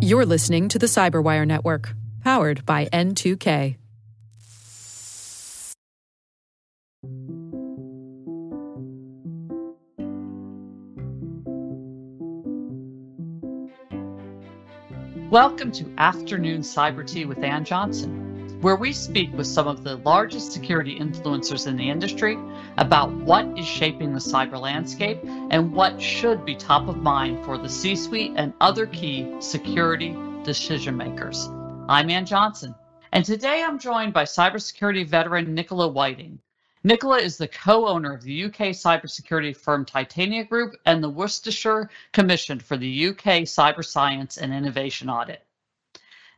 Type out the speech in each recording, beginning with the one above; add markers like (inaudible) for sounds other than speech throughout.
You're listening to the Cyberwire Network, powered by N2K. Welcome to Afternoon Cyber Tea with Ann Johnson, where we speak with some of the largest security influencers in the industry about what is shaping the cyber landscape and what should be top of mind for the C suite and other key security decision makers. I'm Ann Johnson, and today I'm joined by cybersecurity veteran Nicola Whiting. Nicola is the co-owner of the UK cybersecurity firm Titania Group and the Worcestershire Commission for the UK Cyber Science and Innovation Audit.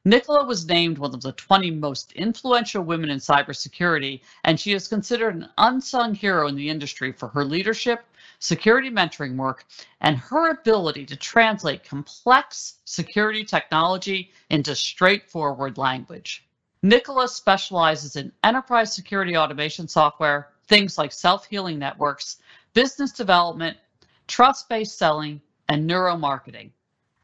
Nicola was named one of the 20 most influential women in cybersecurity, and she is considered an unsung hero in the industry for her leadership, security mentoring work, and her ability to translate complex security technology into straightforward language. Nicola specializes in enterprise security automation software, things like self healing networks, business development, trust based selling, and neuromarketing.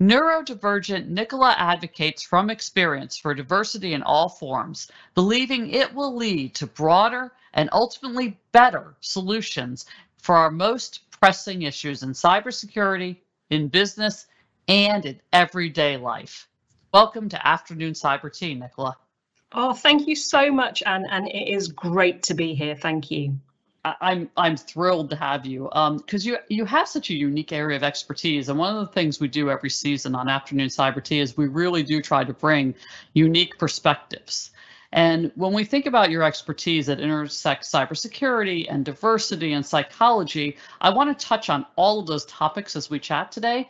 Neurodivergent Nicola advocates from experience for diversity in all forms, believing it will lead to broader and ultimately better solutions for our most pressing issues in cybersecurity, in business, and in everyday life. Welcome to Afternoon Cyber Tea, Nicola. Oh, thank you so much, Ann, and it is great to be here. Thank you. I'm I'm thrilled to have you because um, you you have such a unique area of expertise, and one of the things we do every season on Afternoon Cyber Tea is we really do try to bring unique perspectives. And when we think about your expertise that intersects cybersecurity and diversity and psychology, I want to touch on all of those topics as we chat today,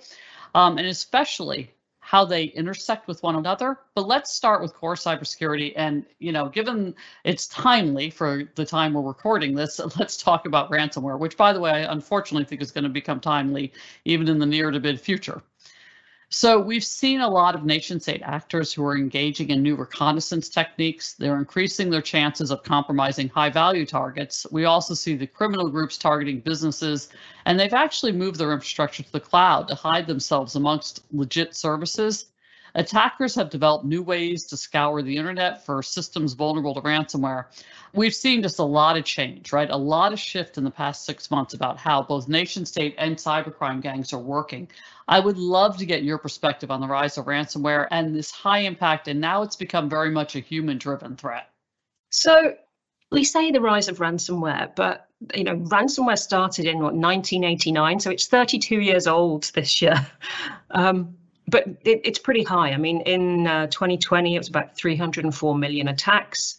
um, and especially how they intersect with one another. But let's start with core cybersecurity. And, you know, given it's timely for the time we're recording this, (laughs) let's talk about ransomware, which, by the way, I unfortunately think is going to become timely even in the near to mid future. So we've seen a lot of nation state actors who are engaging in new reconnaissance techniques. They're increasing their chances of compromising high value targets. We also see the criminal groups targeting businesses, and they've actually moved their infrastructure to the cloud to hide themselves amongst legit services Attackers have developed new ways to scour the internet for systems vulnerable to ransomware. We've seen just a lot of change, right? A lot of shift in the past six months about how both nation state and cybercrime gangs are working. I would love to get your perspective on the rise of ransomware and this high impact, and now it's become very much a human driven threat. So we say the rise of ransomware, but you know, ransomware started in what 1989, so it's 32 years old this year. (laughs) Um, but it, it's pretty high. I mean, in uh, 2020, it was about 304 million attacks.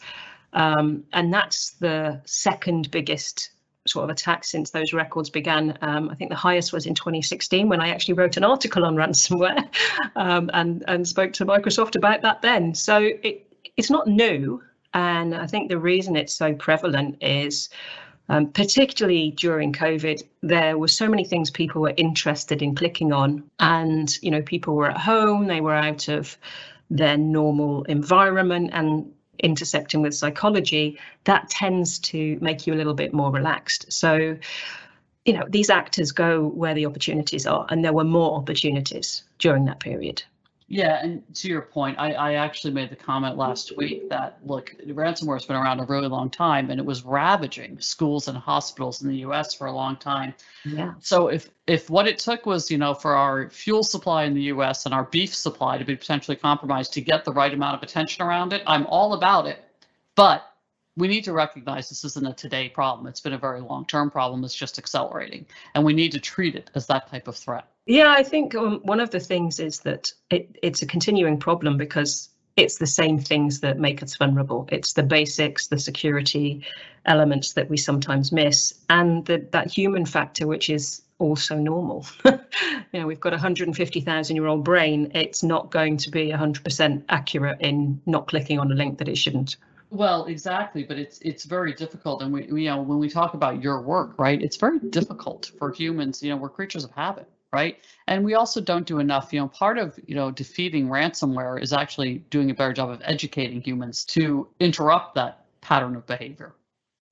Um, and that's the second biggest sort of attack since those records began. Um, I think the highest was in 2016 when I actually wrote an article on (laughs) ransomware um, and, and spoke to Microsoft about that then. So it, it's not new. And I think the reason it's so prevalent is um, particularly during COVID, there were so many things people were interested in clicking on, and you know, people were at home, they were out of their normal environment, and intersecting with psychology, that tends to make you a little bit more relaxed. So, you know, these actors go where the opportunities are, and there were more opportunities during that period. Yeah, and to your point, I, I actually made the comment last week that look, ransomware has been around a really long time and it was ravaging schools and hospitals in the US for a long time. Yeah. So if if what it took was, you know, for our fuel supply in the US and our beef supply to be potentially compromised to get the right amount of attention around it, I'm all about it. But we need to recognize this isn't a today problem. It's been a very long term problem. It's just accelerating. And we need to treat it as that type of threat. Yeah, I think um, one of the things is that it, it's a continuing problem because it's the same things that make us vulnerable. It's the basics, the security elements that we sometimes miss, and the, that human factor, which is also normal. (laughs) you know, we've got a 150,000 year old brain. It's not going to be 100% accurate in not clicking on a link that it shouldn't. Well, exactly, but it's it's very difficult, and we, you know when we talk about your work, right? It's very difficult for humans. You know, we're creatures of habit right? And we also don't do enough. You know, part of you know defeating ransomware is actually doing a better job of educating humans to interrupt that pattern of behavior.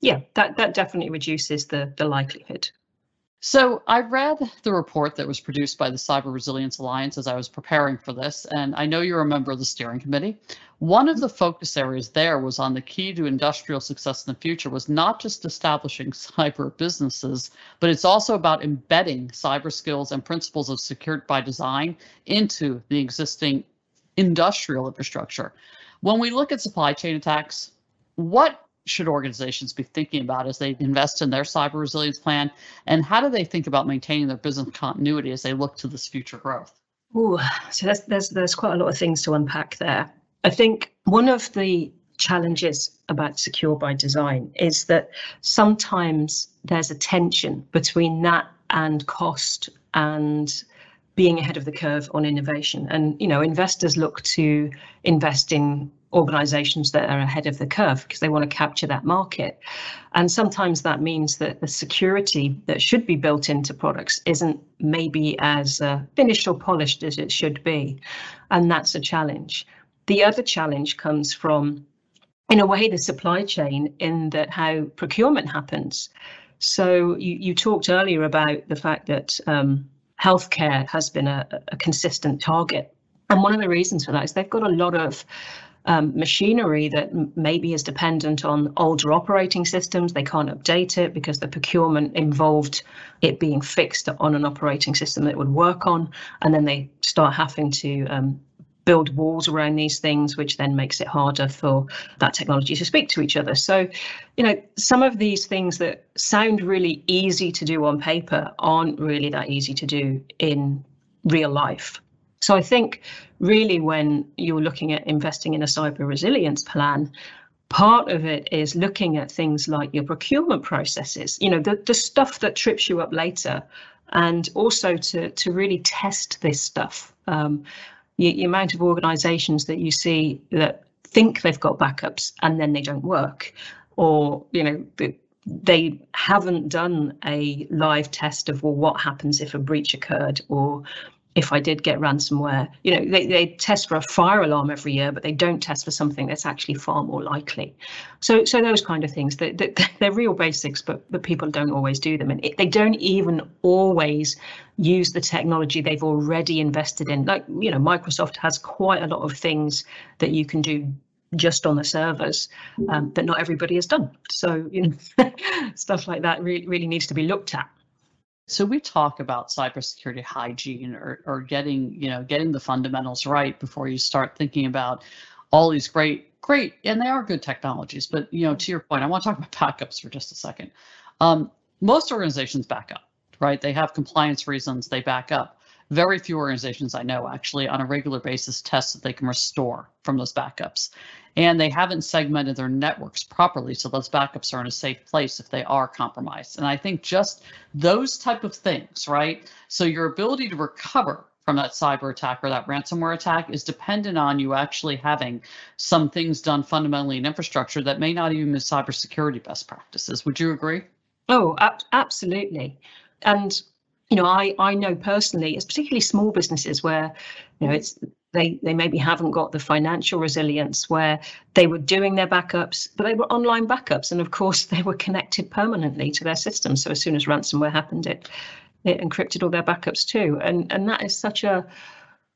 Yeah, that that definitely reduces the the likelihood. So I read the report that was produced by the Cyber Resilience Alliance as I was preparing for this, and I know you're a member of the steering committee. One of the focus areas there was on the key to industrial success in the future was not just establishing (laughs) cyber businesses, but it's also about embedding cyber skills and principles of secured by design into the existing industrial infrastructure. When we look at supply chain attacks, what should organizations be thinking about as they invest in their cyber resilience plan? And how do they think about maintaining their business continuity as they look to this future growth? Ooh, so there's, there's, there's quite a lot of things to unpack there. I think one of the challenges about secure by design is that sometimes there's a tension between that and cost and being ahead of the curve on innovation. And you know, investors look to invest in organizations that are ahead of the curve because they want to capture that market. And sometimes that means that the security that should be built into products isn't maybe as uh, finished or polished as it should be. And that's a challenge. The other challenge comes from, in a way, the supply chain in that how procurement happens. So you, you talked earlier about the fact that um, healthcare has been a, a consistent target. And one of the reasons for that is they've got a lot of um, machinery that maybe is dependent on older operating systems. They can't update it because the procurement involved it being fixed on an operating system that would work on. And then they start having to um, build walls around these things, which then makes it harder for that technology to speak to each other. So, you know, some of these things that sound really easy to do on paper aren't really that easy to do in real life. So I think really when you're looking at investing in a cyber resilience plan, part of it is looking at things like your procurement processes, you know, the, the stuff that trips you up later, and also to, to really test this stuff. Um, the, the amount of organizations that you see that think they've got backups and then they don't work, or you know they haven't done a live test of well what happens if a breach occurred or if I did get ransomware. You know, they, they test for a fire alarm every year, but they don't test for something that's actually far more likely. So, so those kind of things, they, they, (laughs) they're real basics, but, but people don't always do them. And it, they don't even always use the technology they've already invested in. Like, you know, Microsoft has quite a lot of things that you can do just on the servers um, that not everybody has done. So, you know, (laughs) stuff like that really, really needs to be looked at. So we talk about cybersecurity hygiene or, or getting, you know, getting the fundamentals right before you start thinking about all these great, great, and they are good technologies. But you know, to your point, I want to talk about (laughs) backups for just a second. Um, most organizations back up, right? They have compliance reasons, they back up. Very few organizations I know actually on a regular basis test that they can restore from those backups. And they haven't segmented their networks properly so those backups are in a safe place if they are compromised. And I think just those type of things, right? So your ability to recover from that cyber attack or that ransomware attack is dependent on you actually having some things done fundamentally in infrastructure that may not even be cybersecurity best practices. Would you agree? Oh, ab- absolutely. And you know, I, I know personally, it's particularly small businesses where, you know, it's they they maybe haven't got the financial resilience where they were doing their backups, but they were online backups, and of course (laughs) they were connected permanently to their system. So as soon as ransomware happened, it it encrypted all their backups too, and and that is such a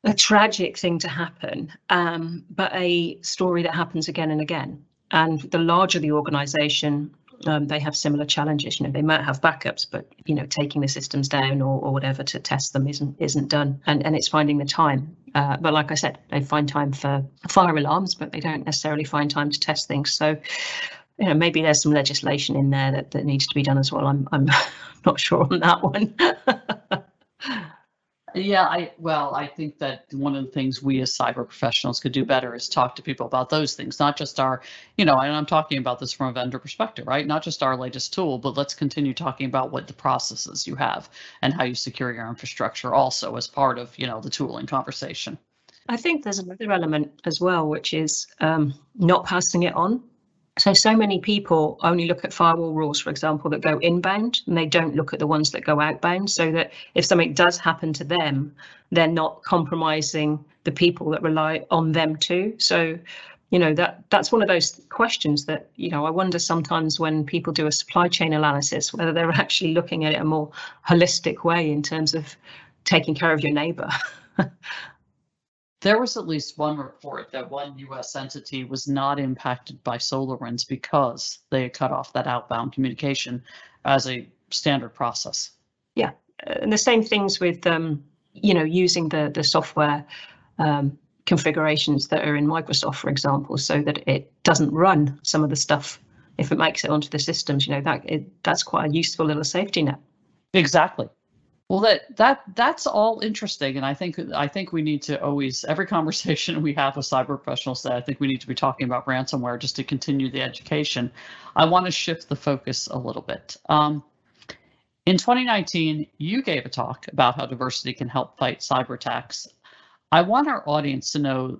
a tragic thing to happen, um, but a story that happens again and again. And the larger the organization, um, they have similar challenges. You know, they might have backups, but you know, taking the systems down or, or whatever to test them isn't isn't done, and and it's finding the time. Uh, but like I said, they find time for fire alarms, but they don't necessarily find time to test things. So, you know, maybe there's some legislation in there that, that needs to be done as well. I'm I'm (laughs) not sure on that one. (laughs) Yeah, I well, I think that one of the things we as cyber professionals could do better is talk to people about those things, not just our, you know, and I'm talking about this from a vendor perspective, right? Not just our latest tool, but let's continue talking about what the processes you have and how you secure your infrastructure also as part of, you know, the tooling conversation. I think there's another element as well, which is um, not passing it on. So, so many people only look at firewall rules, for example, that go inbound and they don't look at the ones that go outbound. So that if something does happen to them, they're not compromising the people that rely on them too. So, you know that that's one of those questions that you know I wonder sometimes when people do a supply chain analysis whether they're (laughs) actually looking at it a more holistic way in terms of taking care of your neighbor. (laughs) there was at least one report that one U.S. entity was not impacted by SolarWinds because they had cut off that outbound communication as a standard process. Yeah, and the same things with um, you know using the the software um, configurations that are in Microsoft, for example, so that it doesn't run some of the stuff if it makes it onto the systems. You know that it, that's quite a useful little safety net. Exactly. Well, that that that's all interesting, and I think I think we need to always every (laughs) conversation we have with cyber professionals that I think we need to be talking about ransomware just to continue the education. I want to shift the focus a little bit. Um, in 2019, you gave a talk about how diversity can help fight cyber attacks. I want our audience to know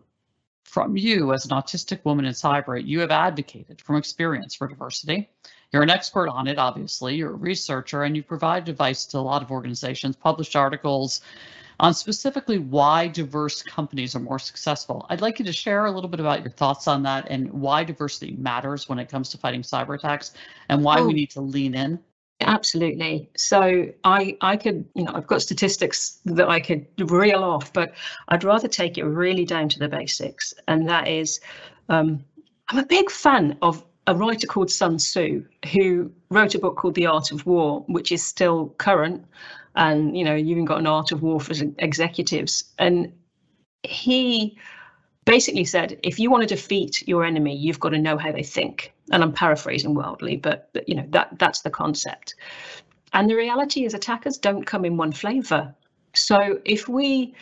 from you as an autistic woman in cyber, you have advocated from experience for diversity. You're an expert on it, obviously. You're a researcher and you provide advice to a lot of organizations, published articles on specifically why diverse companies are more successful. I'd like you to share a little bit about your thoughts on that and why diversity matters when it comes to fighting cyber attacks and why oh. we need to lean in Absolutely. So I I could, you know, I've got statistics that I could reel off, but I'd rather take it really down to the basics. And that is um, I'm a big fan of a writer called Sun Tzu who wrote a book called The Art of War, which is still current. And you know, you even got an art of war for executives. And he basically said, if you want to defeat your enemy, you've got to know how they think. And I'm paraphrasing wildly, but, but you know that that's the concept. And the reality is, attackers don't come in one flavor. So if we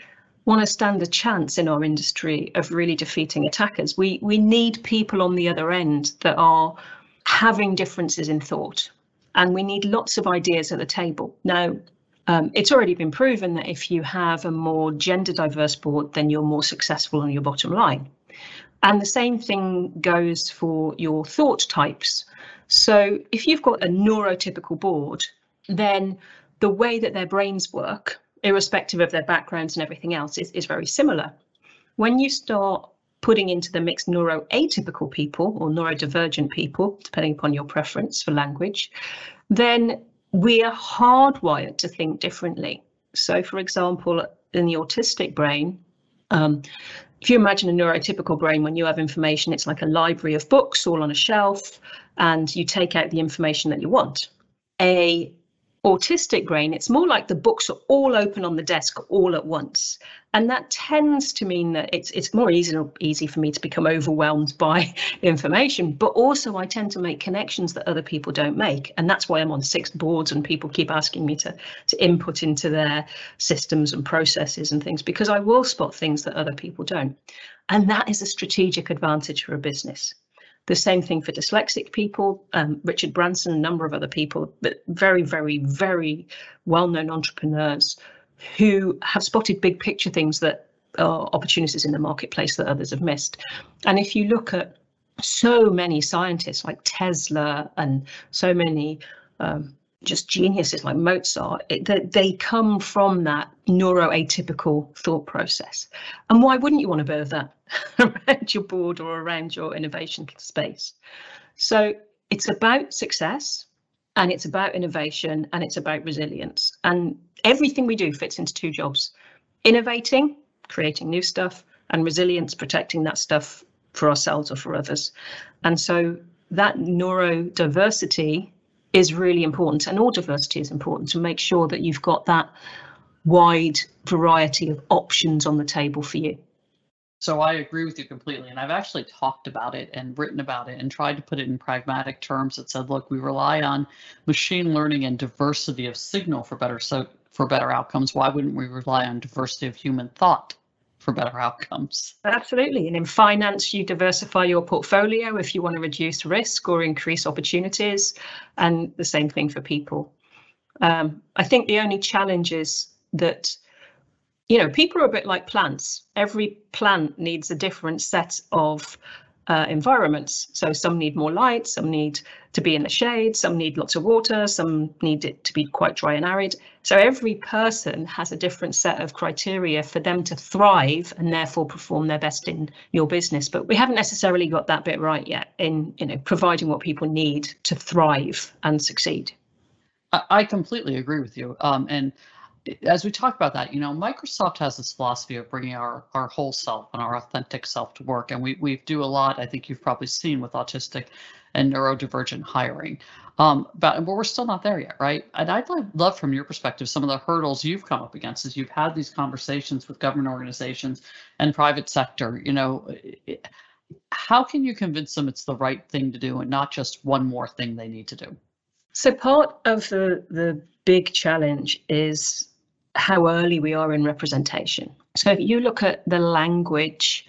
want to stand a chance in our industry of really defeating attackers, we we need people on the other end that are having differences in thought, and we need lots of ideas at the table. Now, um, it's already been proven that if you have a more gender diverse board, then you're more successful on your bottom line. And the same thing goes for your thought types. So if you've got a neurotypical board, then the way that their brains work, irrespective of their backgrounds and everything else, is, is very similar. When you start putting into the mix neuroatypical people or neurodivergent people, depending upon your preference for language, then we are hardwired to think differently. So, for example, in the autistic brain, um, if you imagine a neurotypical brain, when you have information, it's like a library of books all on a shelf, and you take out the information that you want. A autistic brain, it's more like the books are all open on the desk all at once. And that tends to mean that it's it's more easy easy for me to become overwhelmed by (laughs) information, but also I tend to make connections that other people don't make. And that's why I'm on six boards and people keep asking me to to input into their systems and processes and things because I will spot things that other people don't. And that is a strategic advantage for a business. The same thing for dyslexic people. Um, Richard Branson, a number of other people, but very, very, very well-known entrepreneurs who have spotted big picture things that are opportunities in the marketplace that others have missed. And if you look at so many scientists like Tesla and so many um, just geniuses like Mozart, it, they, they come from that neuroatypical thought process. And why wouldn't you want to birth that (laughs) around your board or around your innovation space? So it's about success and it's about innovation and it's about resilience. And everything we do fits into two jobs innovating, creating new stuff, and resilience, protecting that stuff for ourselves or for others. And so that neurodiversity is really important and all diversity is important to make sure that you've got that wide variety of options on the table for you. So I agree with you completely. And I've actually talked about it and written about it and tried to put it in pragmatic terms that said, look, we rely on machine learning and diversity of signal for better so for better outcomes. Why wouldn't we rely on diversity of human thought? For better outcomes. Absolutely. And in finance, you diversify your portfolio if you want to reduce risk or increase opportunities, and the same thing for people. Um, I think the only challenge is that, you know, people are a bit like plants. Every plant needs a different set of uh, environments. So some need more light, some need to be in the shade, some need lots of water, some need it to be quite dry and arid. So every person has a different set of criteria for them to thrive and therefore perform their best in your business. But we haven't necessarily got that bit right yet in you know providing what people need to thrive and succeed. I completely agree with you. Um, and as we talk about that, you know, Microsoft has this philosophy of bringing our our whole self and our authentic self to work, and we we do a lot. I think you've probably seen with autistic and neurodivergent hiring, um, but, but we're still not there yet, right? And I'd love from your perspective some of the hurdles you've come up against as you've had these conversations with government organizations and private sector. You know, how can you convince them it's the right thing to do and not just one more thing they need to do? So part of the the big challenge is how early we are in representation. So if you look at the language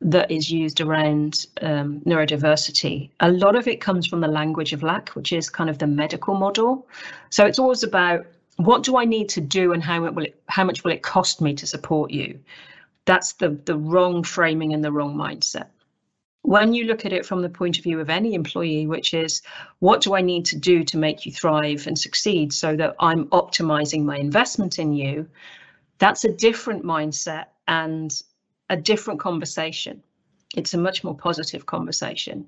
that is used around um, neurodiversity, a lot of it comes from the language of lack, which is kind of the medical model. So it's always about what do I need to do and how, it will it, how much will it cost me to support you? That's the, the wrong framing and the wrong mindset when you look at it from the point of view of any employee, which is what do I need to do to make you thrive and succeed so that I'm optimizing my investment in you, that's a different mindset and a different conversation. It's a much more positive conversation.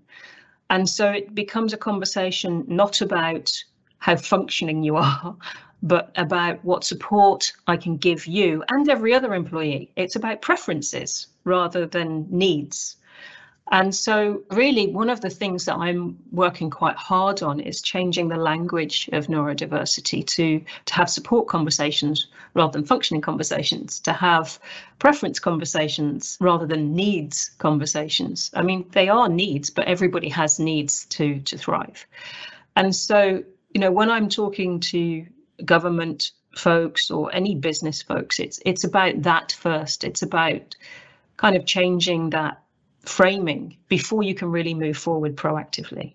And so it becomes a conversation not about how functioning you are, (laughs) but about what support I can give you and every other employee. It's about preferences rather than needs. And so, really, one of the things that I'm working quite hard on is changing the language of neurodiversity to, to have support conversations rather than functioning conversations, to have preference conversations rather than needs conversations. I mean, they are needs, but everybody has needs to, to thrive. And so, you know, when I'm talking to government folks or any business folks, it's it's about that first. It's about kind of changing that framing before you can really move forward proactively.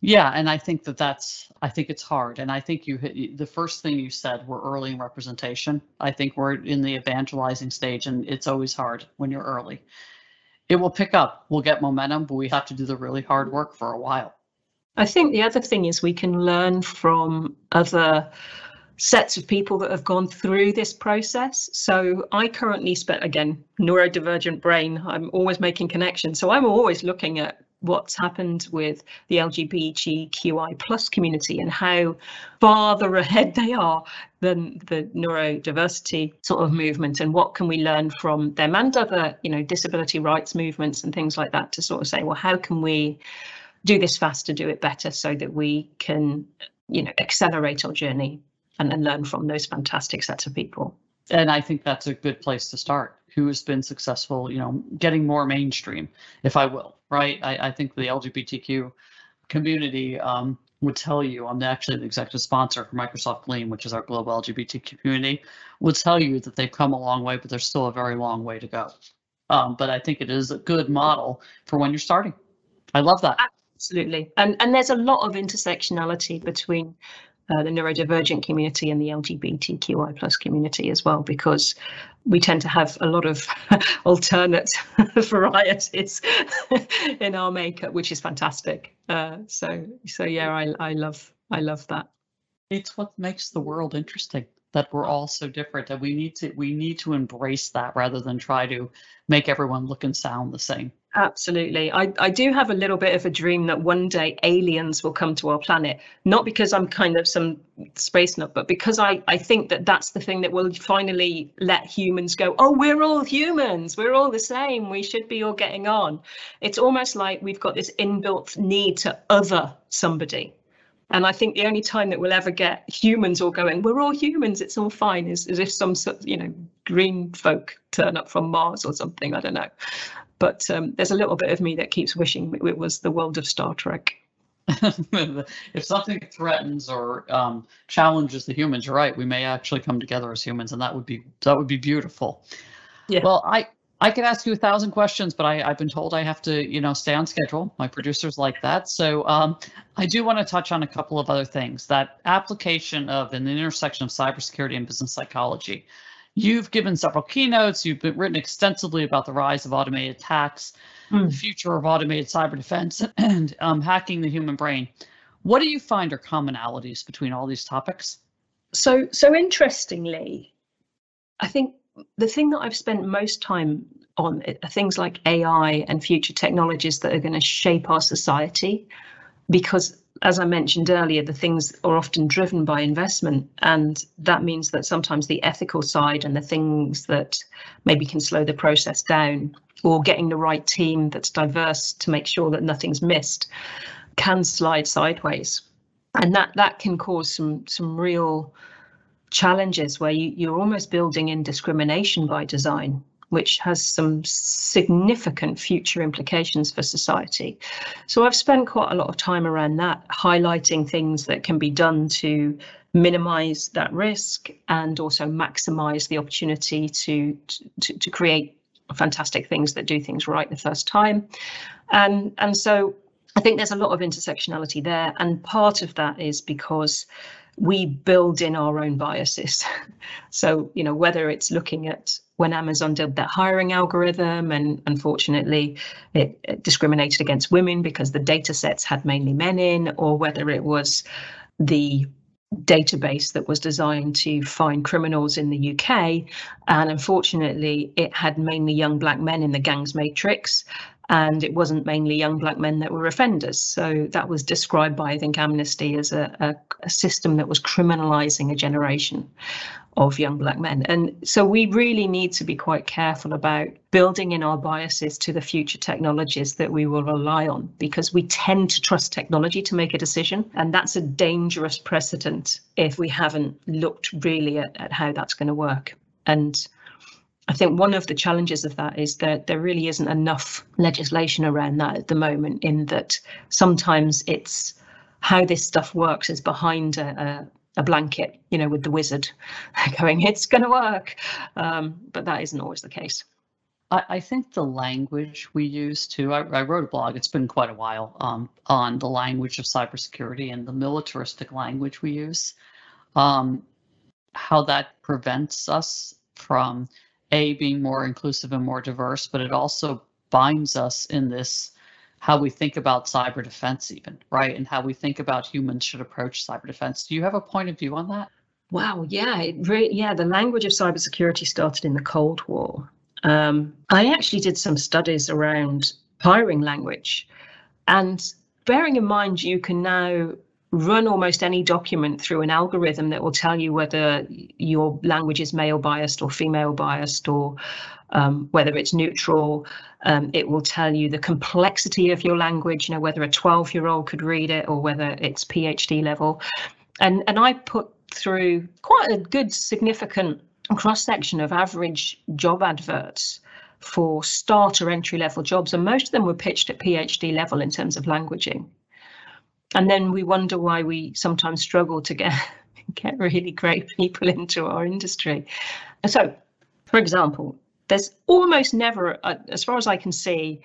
Yeah, and I think that that's I think it's hard, and I think you hit the first thing you said we're early in representation. I think we're in the evangelizing stage, and it's always hard when you're early. It will pick up, we'll get momentum, but we have to do the really hard work for a while. I think the other thing is we can learn from other sets of people that have gone through this process. So I currently spent again neurodivergent brain. I'm always making connections. So I'm always looking at what's happened with the LGBTQI plus community and how farther ahead they are than the neurodiversity sort of movement and what can we learn from them and other you know disability rights movements and things like that to sort of say well how can we do this faster do it better so that we can you know accelerate our journey and then learn from those fantastic sets of people. And I think that's a good place to start. Who has been successful, you know, getting more mainstream, if I will, right? I, I think the LGBTQ community um, would tell you, I'm actually the executive sponsor for Microsoft Gleam, which is our global LGBT community, would tell you that they've come a long way, but there's still a very long way to go. Um, but I think it is a good model for when you're starting. I love that. Absolutely. And and there's a lot of intersectionality between uh, the neurodivergent community and the LGBTQI plus community as well, because we tend to have a lot of (laughs) alternate (laughs) varieties (laughs) in our makeup, which is fantastic. Uh, so, so yeah, I, I love, I love that. It's what makes the world interesting that we're all so different and we need to we need to embrace that rather than try to make everyone look and sound the same Absolutely. I, I do have a little bit of a dream that one day aliens will come to our planet, not because I'm kind of some space nut, but because I, I think that that's the thing that will finally let humans go, oh, we're all humans. We're all the same. We should be all getting on. It's almost like we've got this inbuilt need to other somebody. And I think the only time that we'll ever get humans all going, we're all humans, it's all fine, is, is if some you know, green folk turn up from Mars or something. I don't know. But um, there's a little bit of me that keeps wishing it was the world of Star Trek. (laughs) if something threatens or um, challenges the humans, you're right. We may actually come together as humans, and that would be that would be beautiful. Yeah. Well, I I could ask you a thousand questions, but I, I've been told I have to, you know, stay on schedule. My producers like that. So um, I do want to touch on a couple of other things. That application of an intersection of cybersecurity and business psychology You've given several keynotes. You've been written extensively about the rise of automated attacks, mm. the future of automated cyber defense, (clears throat) and um, hacking the human brain. What do you find are commonalities between all these topics? So, so interestingly, I think the thing that I've spent most time on are things like AI and future technologies that are going to shape our society, because as I mentioned earlier, the things are often driven by investment. And that means that sometimes the ethical side and the things that maybe can slow the process down or getting the right team that's diverse to make sure that nothing's missed can slide sideways. And that, that can cause some, some real challenges where you, you're almost building in discrimination by design which has some significant future implications for society. So I've spent quite a lot of time around that, highlighting things that can be done to minimize that risk and also maximize the opportunity to, to, to create fantastic things that do things right the first time. And, and so I think there's a lot of intersectionality there. And part of that is because we build in our own biases. (laughs) so, you know, whether it's looking at when Amazon did that hiring algorithm, and unfortunately it, it, discriminated against women because the data sets had mainly men in, or whether it was the database that was designed to find criminals in the UK. And unfortunately, it had mainly young black men in the gangs matrix and it wasn't mainly young black men that were offenders. So that was described by, I think, Amnesty as a, a, a, system that was criminalizing a generation of young black men. And so we really need to be quite careful about building in our biases to the future technologies that we will rely on, because we tend to trust technology to make a decision. And that's a dangerous precedent if we haven't looked really at, at how that's going to work. And I think one of the challenges of that is that there really isn't enough legislation around that at the moment, in that sometimes it's how this stuff works is behind a, a, blanket, you know, with the wizard (laughs) going, it's going to work. Um, but that isn't always the case. I, I think the language we use too, I, I, wrote a blog, it's been quite a while, um, on the language of cybersecurity and the militaristic language we use, um, how that prevents us from a being more inclusive and more diverse, but it also binds us in this how we think about cyber defense even right? And how we think about humans should approach cyber defense. Do you have a point of view on that? Wow yeah re- yeah the language of cybersecurity started in the cold war. Um, i actually did some studies around hiring language. And bearing in mind you can now run almost any document through an algorithm that will tell you whether your language is male biased or female biased or um, whether it's neutral. Um, it will tell you the complexity of your language, you know, whether a 12 year old could read it or whether it's PhD level. And, and I put through quite a good, significant cross section of average job adverts for starter entry level jobs. And most of them were pitched at PhD level in terms of languaging and then we wonder why we sometimes struggle to get (laughs) get really great people into our industry. So, for example, there's almost never, uh, as far as I can see,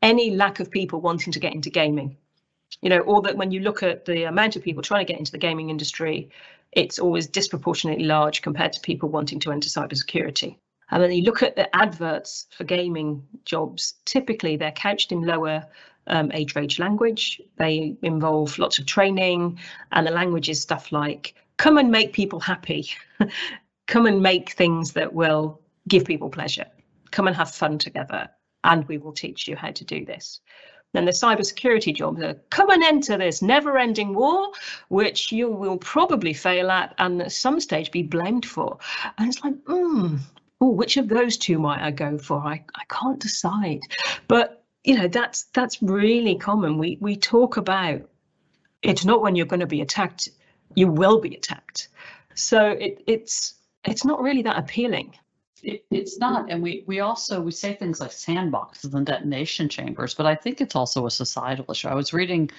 any lack of people wanting to get into gaming. You know, or that when you look at the amount of people trying to get into the gaming industry, it's always disproportionately large compared to people wanting to enter cybersecurity. And then you look at the adverts for gaming jobs, typically they're couched in lower um, age range language. They involve lots of training, and the language is stuff like come and make people happy, (laughs) come and make things that will give people pleasure, come and have fun together, and we will teach you how to do this. Then the cybersecurity jobs are come and enter this never ending war, which you will probably fail at and at some stage be blamed for. And it's like, hmm, oh, which of those two might I go for? I, I can't decide. But you know that's that's really common. We we talk about it's not when you're going to be attacked you will be attacked. So it, it's it's not really that appealing. It, it's not and we we also we say things like sandboxes and detonation chambers but i think it's also a societal issue. I was reading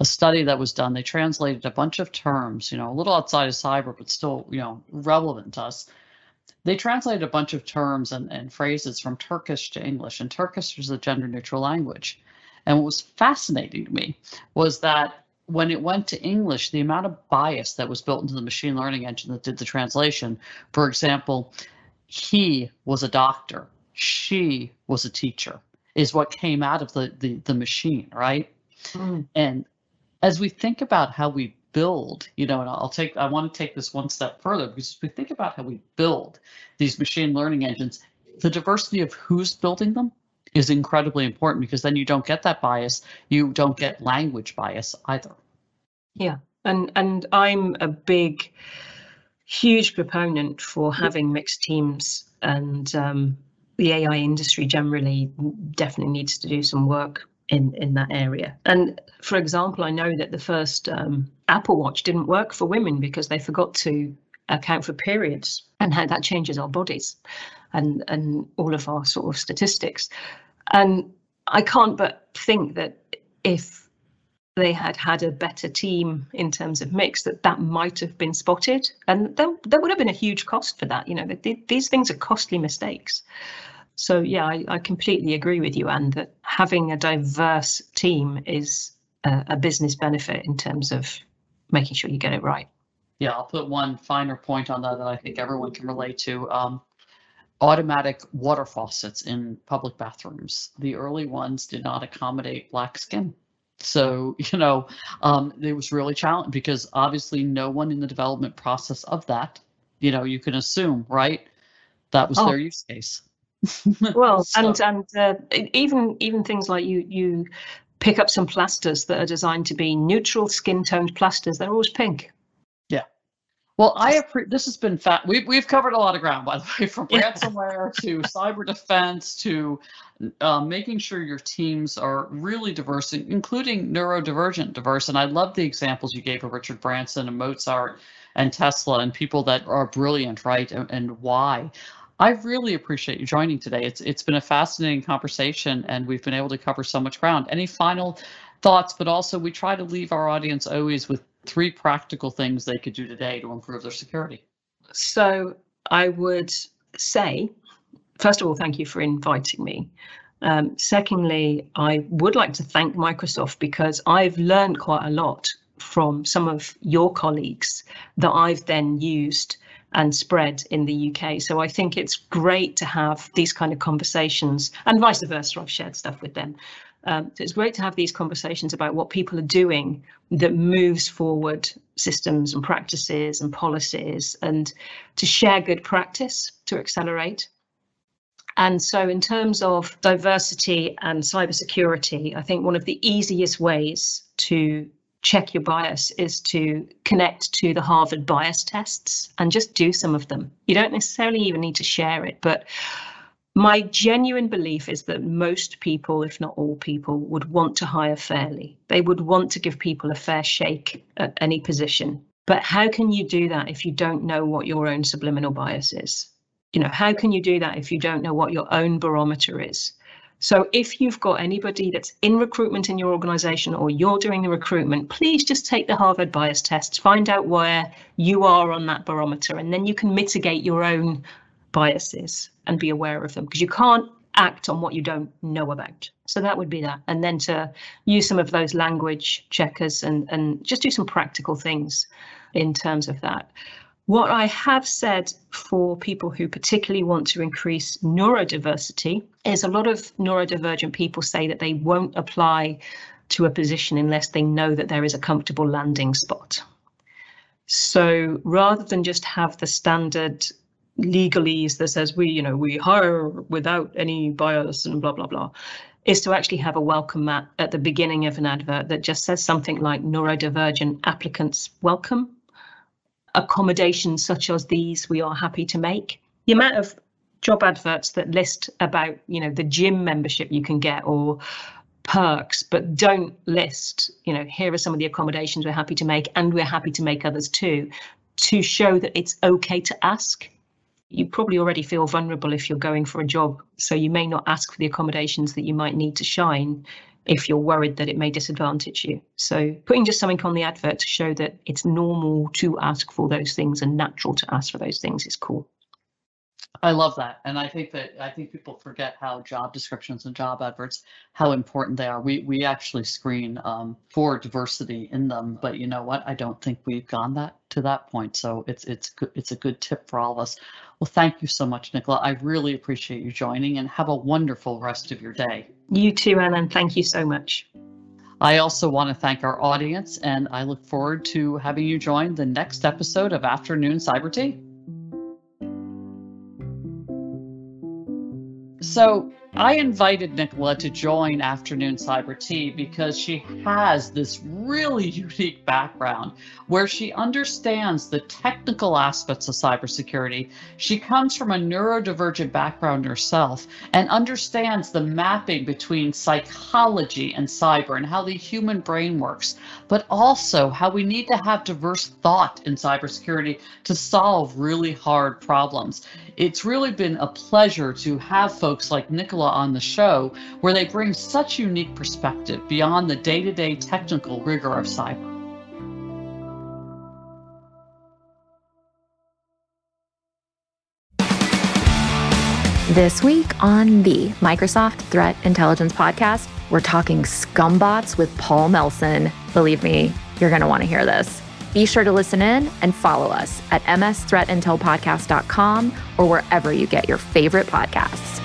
a study that was done. They translated a bunch of terms you know a little outside of cyber but still you know relevant to us they translated a bunch of terms and, and phrases from Turkish to English, and Turkish is a gender neutral language. And what was fascinating to me was that when it went to English, the amount of bias that was built into the machine learning engine that did the translation, for example, he was a doctor, she was a teacher, is what came out of the, the, the machine, right? Mm. And as we think about how we build, you know, and I'll take, I want to take this one step further because if we think about how we build these machine learning engines, the diversity of who's building them is incredibly important because then you don't get that bias. You don't get language bias either. Yeah. And and I'm a big, huge proponent for having mixed teams and um, the AI industry generally definitely needs to do some work in in that area. And for example, I know that the first um, Apple Watch didn't work for women because they forgot to account for periods and how that changes our bodies and and all of our sort of statistics. And I can't but think that if they had had a better team in terms of mix, that that might have been spotted, and there, there would have been a huge cost for that. You know, these things are costly mistakes. So yeah, I, I completely agree with you, Ann, that having a diverse team is a, a business benefit in terms of making sure you get it right. Yeah, I'll put one finer point on that that I think everyone can relate to. Um, automatic water faucets in public bathrooms. The early ones did not accommodate black skin. So, (laughs) you know, um, it was really challenging because obviously no one in the development process of that, you know, you can assume, right? That was oh. their use case. (laughs) well, so. and and uh, even even things like you you pick up some plasters that are designed to be neutral skin toned plasters. They're always pink. Yeah. Well, I appreciate this has been fat. We've we've covered a lot of ground, by the way, from ransomware to (laughs) cyber defense to uh, making sure your teams are really diverse, including neurodivergent diverse. And I love the examples you gave of Richard Branson and Mozart and Tesla and people that are brilliant, right? and, and why. I really appreciate you joining today. It's it's been a fascinating conversation, and we've been able to cover so much ground. Any final thoughts? But also, we try to leave our audience always with three practical things they could do today to improve their security. So I would say, first of all, thank you for inviting me. Um, secondly, I would like to thank Microsoft because I've learned quite a lot from some of your colleagues that I've then used and spread in the UK. So I think it's great to have these kind of conversations and vice versa. I've shared stuff with them. Um, so it's great to have these conversations about what people are doing that moves forward systems and practices and policies and to share good practice to accelerate. And so, in terms of diversity and cybersecurity, I think one of the easiest ways to check your bias is to connect to the Harvard bias tests and just do some of them. You don't necessarily even need to share it, but my genuine belief is that most people, if not all people, would want to hire fairly. They would want to give people a fair shake at any position. But how can you do that if you don't know what your own subliminal bias is? You know, how can you do that if you don't know what your own barometer is? So if you've got anybody that's in recruitment in your organization or you're doing the recruitment, please just take the Harvard bias test, find out where you are on that barometer, and then you can mitigate your own biases and be aware of them because you can't act on what you don't know about. So that would be that. And then to use some of those language checkers and, and just do some practical things in terms of that. What I have said for people who particularly want to increase neurodiversity is a lot of neurodivergent people say that they won't apply to a position unless they know that there is a comfortable landing spot. So rather than just have the standard legalese that says we, you know, we hire without any bias and blah, blah, blah, is to actually have a welcome mat at the beginning of an advert that just says something like neurodivergent applicants welcome accommodations such as these we are happy to make. The amount of job adverts that list about, you know, the gym membership you can get or perks, but don't list, you know, here are some of the accommodations we're happy to make and we're happy to make others too, to show that it's okay to ask. You probably already feel vulnerable if you're going for a job, so you may not ask for the accommodations that you might need to shine if you're worried that it may disadvantage you. So putting just something on the advert to show that it's normal to ask for those things and natural to ask for those things is cool. I love that. And I think that I think people forget how job descriptions and job adverts, how important they are. We we actually screen um, for diversity in them, but you know what? I don't think we've gone that to that point. So it's it's good it's a good tip for all of us. Well, thank you so much, Nicola. I really appreciate you joining and have a wonderful rest of your day. You too, Ellen. Thank you so much. I also want to thank our audience, and I look forward to having you join the next episode of Afternoon Cyber Tea. So I invited Nicola to join Afternoon Cyber Tea because she has this really (laughs) unique background where she understands the technical aspects of cybersecurity. She comes from a neurodivergent background herself and understands the mapping between psychology and cyber and how the human brain works, but also how we need to have diverse thought in cybersecurity to solve really hard problems. It's really been a pleasure to have folks like Nicola on the show where they bring such unique perspective beyond the day to day technical rigor of cyber. This week on the Microsoft Threat Intelligence Podcast, we're talking scumbots with Paul Melson. Believe me, you're going to want to hear this. Be sure to listen in and follow us at msthreatintelpodcast.com or wherever you get your favorite podcasts.